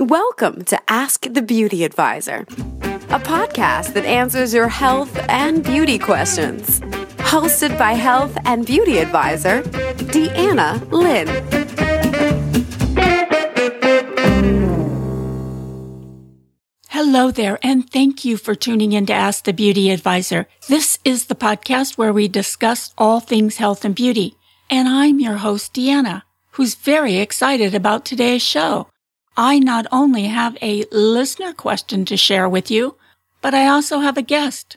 Welcome to Ask the Beauty Advisor, a podcast that answers your health and beauty questions. Hosted by health and beauty advisor, Deanna Lynn. Hello there, and thank you for tuning in to Ask the Beauty Advisor. This is the podcast where we discuss all things health and beauty. And I'm your host, Deanna, who's very excited about today's show. I not only have a listener question to share with you, but I also have a guest.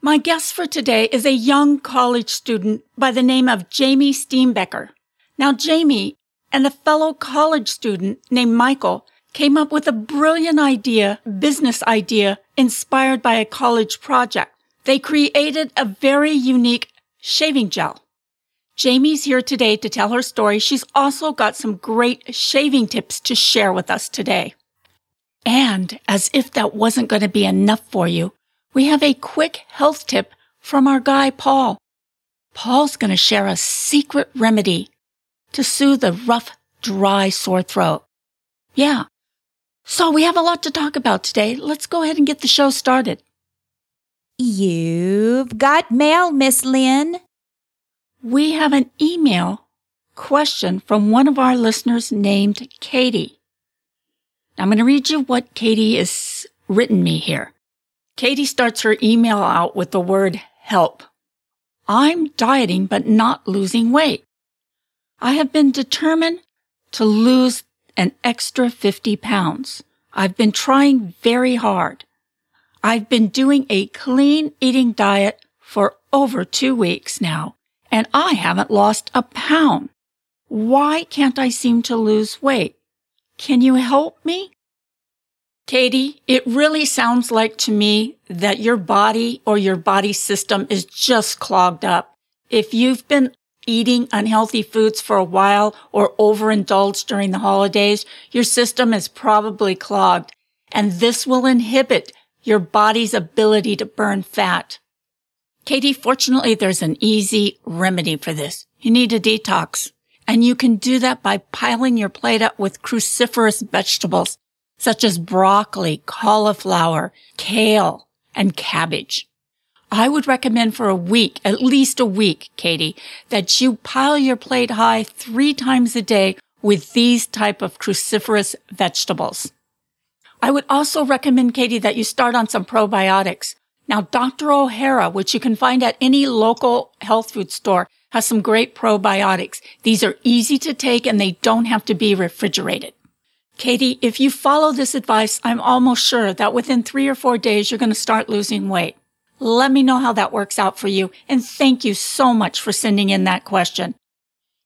My guest for today is a young college student by the name of Jamie Steenbakker. Now, Jamie and a fellow college student named Michael came up with a brilliant idea, business idea inspired by a college project. They created a very unique shaving gel. Jamie's here today to tell her story. She's also got some great shaving tips to share with us today. And as if that wasn't going to be enough for you, we have a quick health tip from our guy, Paul. Paul's going to share a secret remedy to soothe a rough, dry sore throat. Yeah. So we have a lot to talk about today. Let's go ahead and get the show started. You've got mail, Miss Lynn we have an email question from one of our listeners named Katie. I'm going to read you what Katie has written me here. Katie starts her email out with the word help. I'm dieting but not losing weight. I have been determined to lose an extra 50 pounds. I've been trying very hard. I've been doing a clean eating diet for over two weeks now and I haven't lost a pound. Why can't I seem to lose weight? Can you help me? Katie, it really sounds like to me that your body or your body system is just clogged up. If you've been eating unhealthy foods for a while or overindulged during the holidays, your system is probably clogged and this will inhibit your body's ability to burn fat. Katie, fortunately, there's an easy remedy for this. You need a detox. And you can do that by piling your plate up with cruciferous vegetables such as broccoli, cauliflower, kale, and cabbage. I would recommend for a week, at least a week, Katie, that you pile your plate high three times a day with these type of cruciferous vegetables. I would also recommend, Katie, that you start on some probiotics. Now, Dr. Ohhira, which you can find at any local health food store, has some great probiotics. These are easy to take and they don't have to be refrigerated. Katie, if you follow this advice, I'm almost sure that within three or four days, you're going to start losing weight. Let me know how that works out for you. And thank you so much for sending in that question.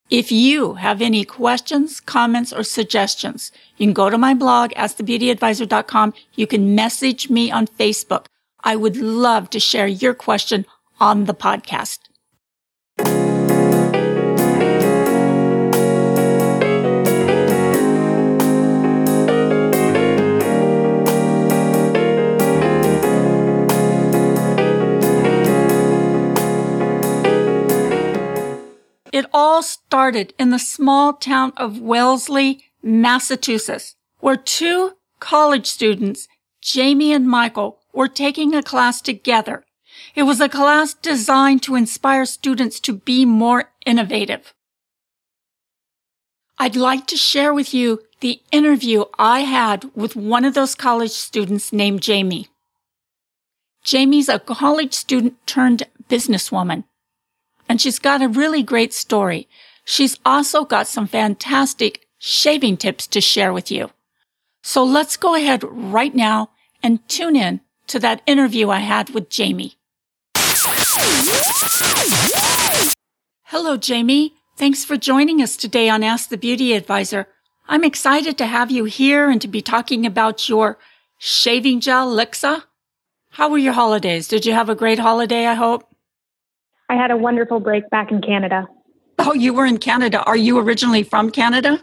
If you have any questions, comments, or suggestions, you can go to my blog, askthebeautyadvisor.com. You can message me on Facebook. I would love to share your question on the podcast. It all started in the small town of Wellesley, Massachusetts, where two college students, Jamie and Michael, were taking a class together. It was a class designed to inspire students to be more innovative. I'd like to share with you the interview I had with one of those college students named Jamie. Jamie's a college student turned businesswoman, and she's got a really great story. She's also got some fantastic shaving tips to share with you. So let's go ahead right now and tune in to that interview I had with Jamie. Hello, Jamie. Thanks for joining us today on Ask the Beauty Advisor. I'm excited to have you here and to be talking about your shaving gel, Lixa. How were your holidays? Did you have a great holiday, I hope? I had a wonderful break back in Canada. Oh, you were in Canada. Are you originally from Canada?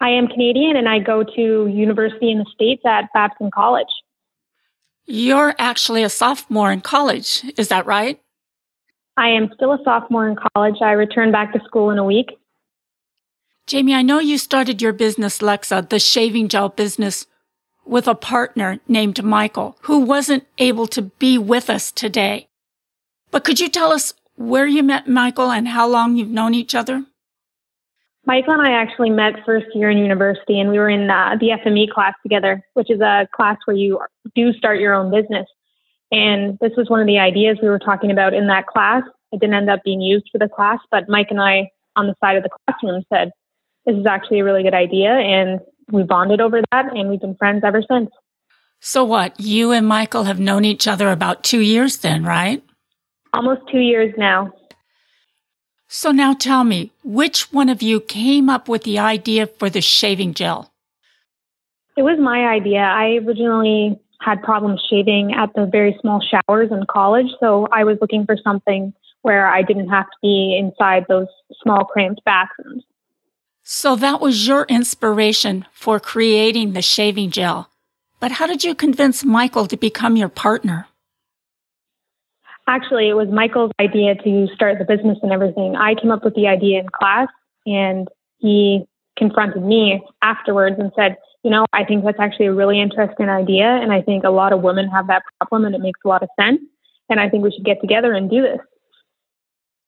I am Canadian and I go to university in the States at Babson College. You're actually a sophomore in college, is that right? I am still a sophomore in college. I return back to school in a week. Jamie, I know you started your business, Lixa, the shaving gel business, with a partner named Michael, who wasn't able to be with us today. But could you tell us where you met Michael and how long you've known each other? Michael and I actually met first year in university, and we were in uh, the FME class together, which is a class where you do start your own business. And this was one of the ideas we were talking about in that class. It didn't end up being used for the class, but Mike and I on the side of the classroom said, This is actually a really good idea. And we bonded over that, and we've been friends ever since. So, what? You and Michael have known each other about two years then, right? Almost two years now. So now tell me, which one of you came up with the idea for the shaving gel? It was my idea. I originally had problems shaving at the very small showers in college, so I was looking for something where I didn't have to be inside those small cramped bathrooms. So that was your inspiration for creating the shaving gel. But how did you convince Michael to become your partner? Actually, it was Michael's idea to start the business and everything. I came up with the idea in class and he confronted me afterwards and said, you know, I think that's actually a really interesting idea. And I think a lot of women have that problem and it makes a lot of sense. And I think we should get together and do this.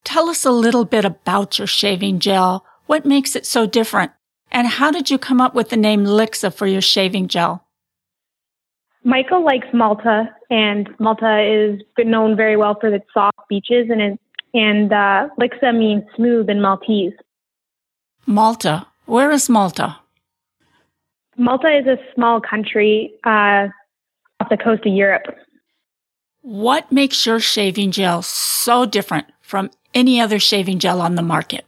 Tell us a little bit about your shaving gel. What makes it so different? And how did you come up with the name Lixa for your shaving gel? Michael likes Malta, and Malta is known very well for its soft beaches, and it, and uh, Lixa means smooth in Maltese. Malta. Where is Malta? Malta is a small country uh, off the coast of Europe. What makes your shaving gel so different from any other shaving gel on the market?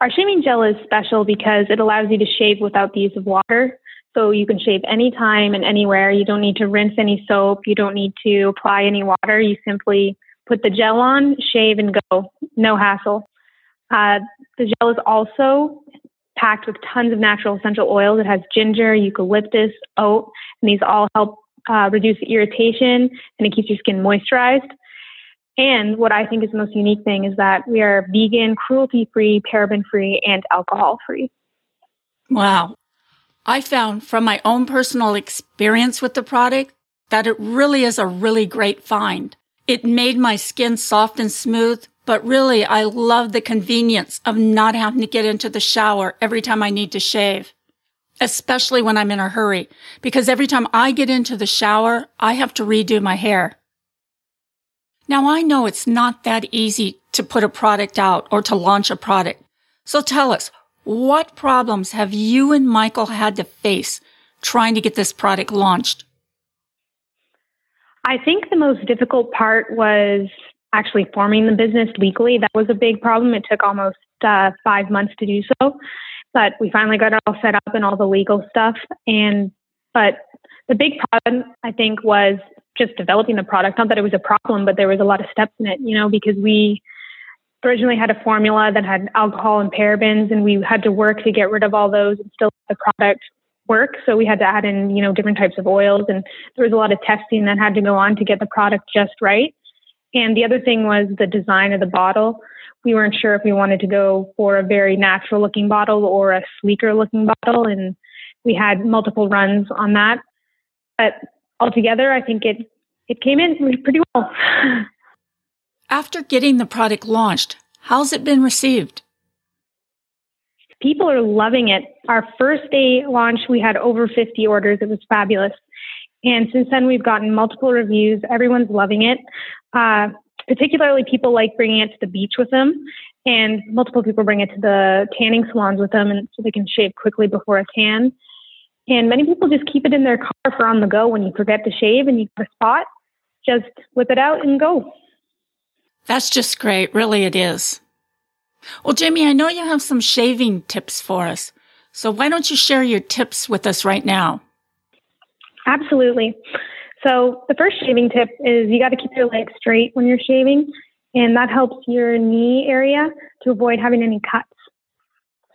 Our shaving gel is special because it allows you to shave without the use of water. So you can shave anytime and anywhere. You don't need to rinse any soap. You don't need to apply any water. You simply put the gel on, shave, and go. No hassle. Uh, the gel is also packed with tons of natural essential oils. It has ginger, eucalyptus, oat, and these all help uh, reduce irritation and it keeps your skin moisturized. And what I think is the most unique thing is that we are vegan, cruelty free, paraben free, and alcohol free. Wow. I found from my own personal experience with the product that it really is a really great find. It made my skin soft and smooth, but really I love the convenience of not having to get into the shower every time I need to shave, especially when I'm in a hurry, because every time I get into the shower, I have to redo my hair. Now I know it's not that easy to put a product out or to launch a product. So tell us, what problems have you and Michael had to face trying to get this product launched? I think the most difficult part was actually forming the business legally. That was a big problem. It took almost uh, five months to do so, but we finally got it all set up and all the legal stuff. And but the big problem I think was just developing the product. Not that it was a problem, but there was a lot of steps in it. You know, because we originally had a formula that had alcohol and parabens, and we had to work to get rid of all those and still the product work. So we had to add in, you know, different types of oils, and there was a lot of testing that had to go on to get the product just right. And the other thing was the design of the bottle. We weren't sure if we wanted to go for a very natural looking bottle or a sleeker looking bottle, and we had multiple runs on that. But altogether, I think it it came in pretty well. After getting the product launched, how's it been received? People are loving it. Our first day launch, we had over 50 orders. It was fabulous. And since then, we've gotten multiple reviews. Everyone's loving it. Uh, particularly, people like bringing it to the beach with them. And multiple people bring it to the tanning salons with them and so they can shave quickly before a tan. And many people just keep it in their car for on the go when you forget to shave and you have a spot. Just whip it out and go. That's just great. Really, it is. Well, Jamie, I know you have some shaving tips for us. So why don't you share your tips with us right now? Absolutely. So the first shaving tip is you got to keep your legs straight when you're shaving, and that helps your knee area to avoid having any cuts.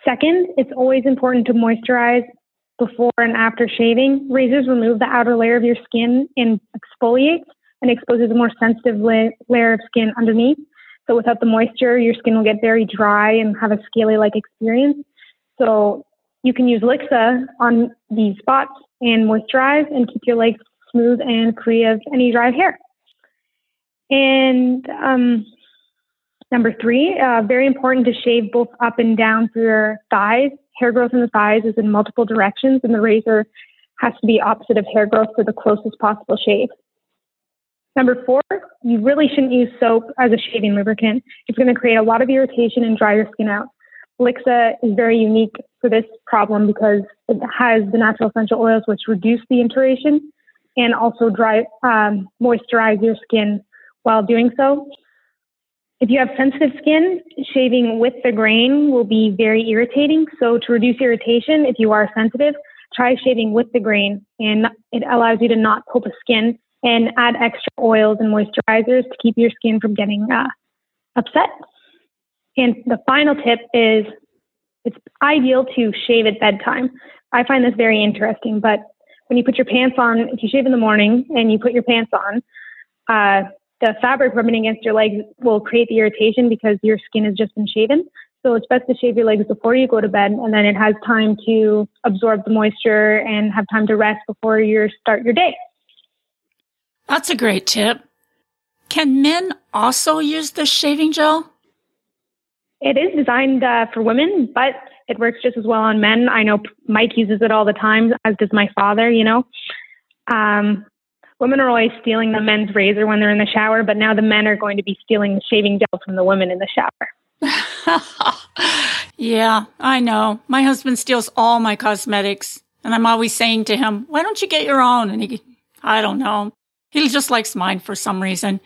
Second, it's always important to moisturize before and after shaving. Razors remove the outer layer of your skin and exfoliate and exposes a more sensitive la- layer of skin underneath. So without the moisture, your skin will get very dry and have a scaly like experience. So you can use Lixa on these spots and moisturize and keep your legs smooth and free of any dry hair. And um, number three, uh, very important to shave both up and down through your thighs. Hair growth in the thighs is in multiple directions, and the razor has to be opposite of hair growth for the closest possible shave. Number four, you really shouldn't use soap as a shaving lubricant. It's going to create a lot of irritation and dry your skin out. Lixa is very unique for this problem because it has the natural essential oils which reduce the iteration and also dry um, moisturize your skin while doing so. If you have sensitive skin, shaving with the grain will be very irritating. So to reduce irritation, if you are sensitive, try shaving with the grain and it allows you to not pull the skin and add extra oils and moisturizers to keep your skin from getting uh, upset. And the final tip is it's ideal to shave at bedtime. I find this very interesting, but when you put your pants on, if you shave in the morning and you put your pants on, uh, the fabric rubbing against your legs will create the irritation because your skin has just been shaven. So it's best to shave your legs before you go to bed, and then it has time to absorb the moisture and have time to rest before you start your day. That's a great tip. Can men also use the shaving gel? It is designed uh, for women, but it works just as well on men. I know Mike uses it all the time, as does my father, you know. Um, women are always stealing the men's razor when they're in the shower, but now the men are going to be stealing the shaving gel from the women in the shower. yeah, I know. My husband steals all my cosmetics, and I'm always saying to him, Why don't you get your own? And he, I don't know. He just likes mine for some reason.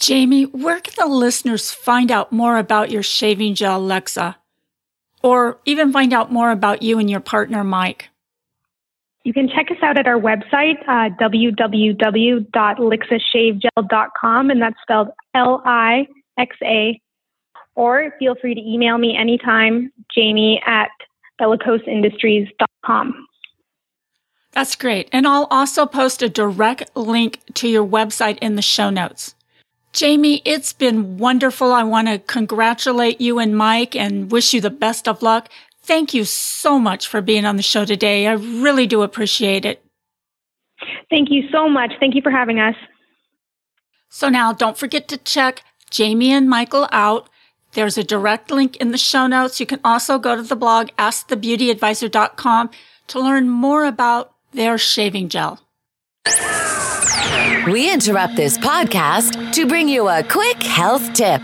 Jamie, where can the listeners find out more about your shaving gel, Lixa? Or even find out more about you and your partner, Mike? You can check us out at our website, uh, www.lixashavegel.com, and that's spelled L I X A. Or feel free to email me anytime, jamie at bellicosindustries.com. That's great. And I'll also post a direct link to your website in the show notes. Jamie, it's been wonderful. I want to congratulate you and Mike and wish you the best of luck. Thank you so much for being on the show today. I really do appreciate it. Thank you so much. Thank you for having us. So now don't forget to check Jamie and Michael out. There's a direct link in the show notes. You can also go to the blog askthebeautyadvisor.com to learn more about their shaving gel. We interrupt this podcast to bring you a quick health tip.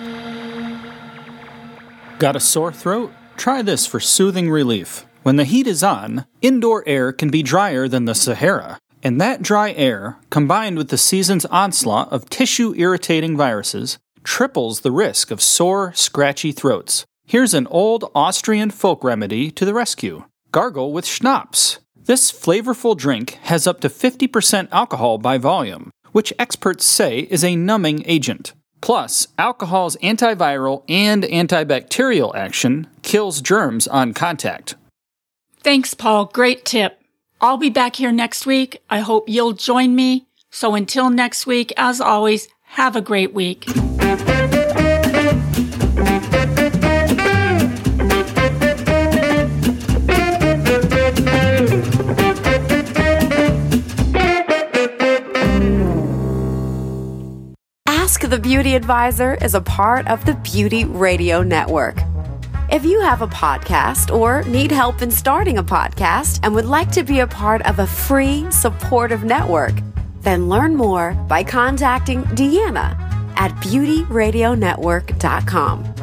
Got a sore throat? Try this for soothing relief. When the heat is on, indoor air can be drier than the Sahara. And that dry air, combined with the season's onslaught of tissue irritating viruses, triples the risk of sore, scratchy throats. Here's an old Austrian folk remedy to the rescue gargle with schnapps. This flavorful drink has up to 50% alcohol by volume, which experts say is a numbing agent. Plus, alcohol's antiviral and antibacterial action kills germs on contact. Thanks, Paul. Great tip. I'll be back here next week. I hope you'll join me. So until next week, as always, have a great week. The Beauty Advisor is a part of the Beauty Radio Network. If you have a podcast or need help in starting a podcast and would like to be a part of a free, supportive network, then learn more by contacting Deanna at beautyradionetwork.com.